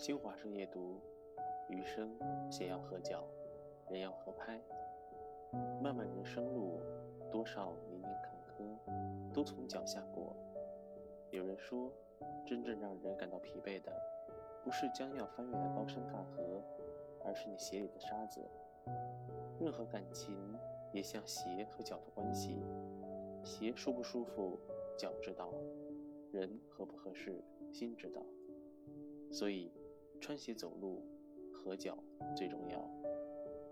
新华社夜读：余生，鞋要合脚，人要合拍。漫漫人生路，多少泥泞坎坷，都从脚下过。有人说，真正让人感到疲惫的，不是将要翻越的高山大河，而是你鞋里的沙子。任何感情也像鞋和脚的关系，鞋舒不舒服，脚知道；人合不合适，心知道。所以，穿鞋走路，合脚最重要；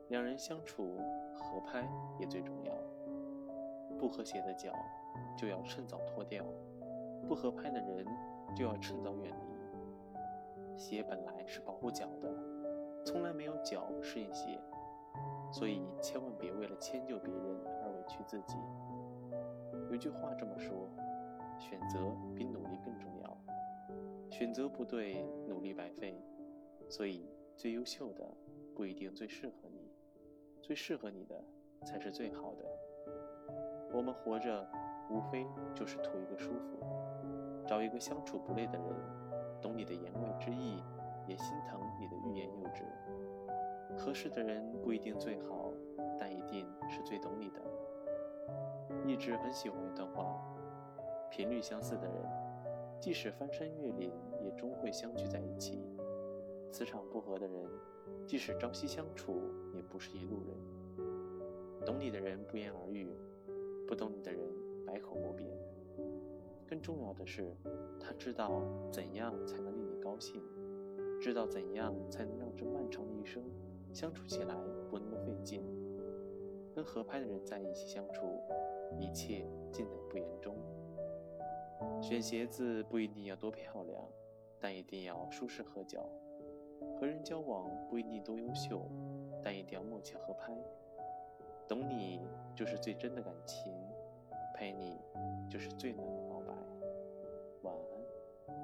两人相处，合拍也最重要。不和谐的脚，就要趁早脱掉；不合拍的人，就要趁早远离。鞋本来是保护脚的，从来没有脚适应鞋，所以千万别为了迁就别人而委屈自己。有句话这么说：选择比努力更重要。选择不对，努力白费。所以，最优秀的不一定最适合你，最适合你的才是最好的。我们活着，无非就是图一个舒服，找一个相处不累的人，懂你的言外之意，也心疼你的欲言又止。合适的人不一定最好，但一定是最懂你的。一直很喜欢一段话：频率相似的人。即使翻山越岭，也终会相聚在一起。磁场不合的人，即使朝夕相处，也不是一路人。懂你的人不言而喻，不懂你的人百口莫辩。更重要的是，他知道怎样才能令你高兴，知道怎样才能让这漫长的一生相处起来不那么费劲。跟合拍的人在一起相处，一切尽在不言中。选鞋子不一定要多漂亮，但一定要舒适合脚；和人交往不一定多优秀，但一定要默契合拍。懂你就是最真的感情，陪你就是最暖。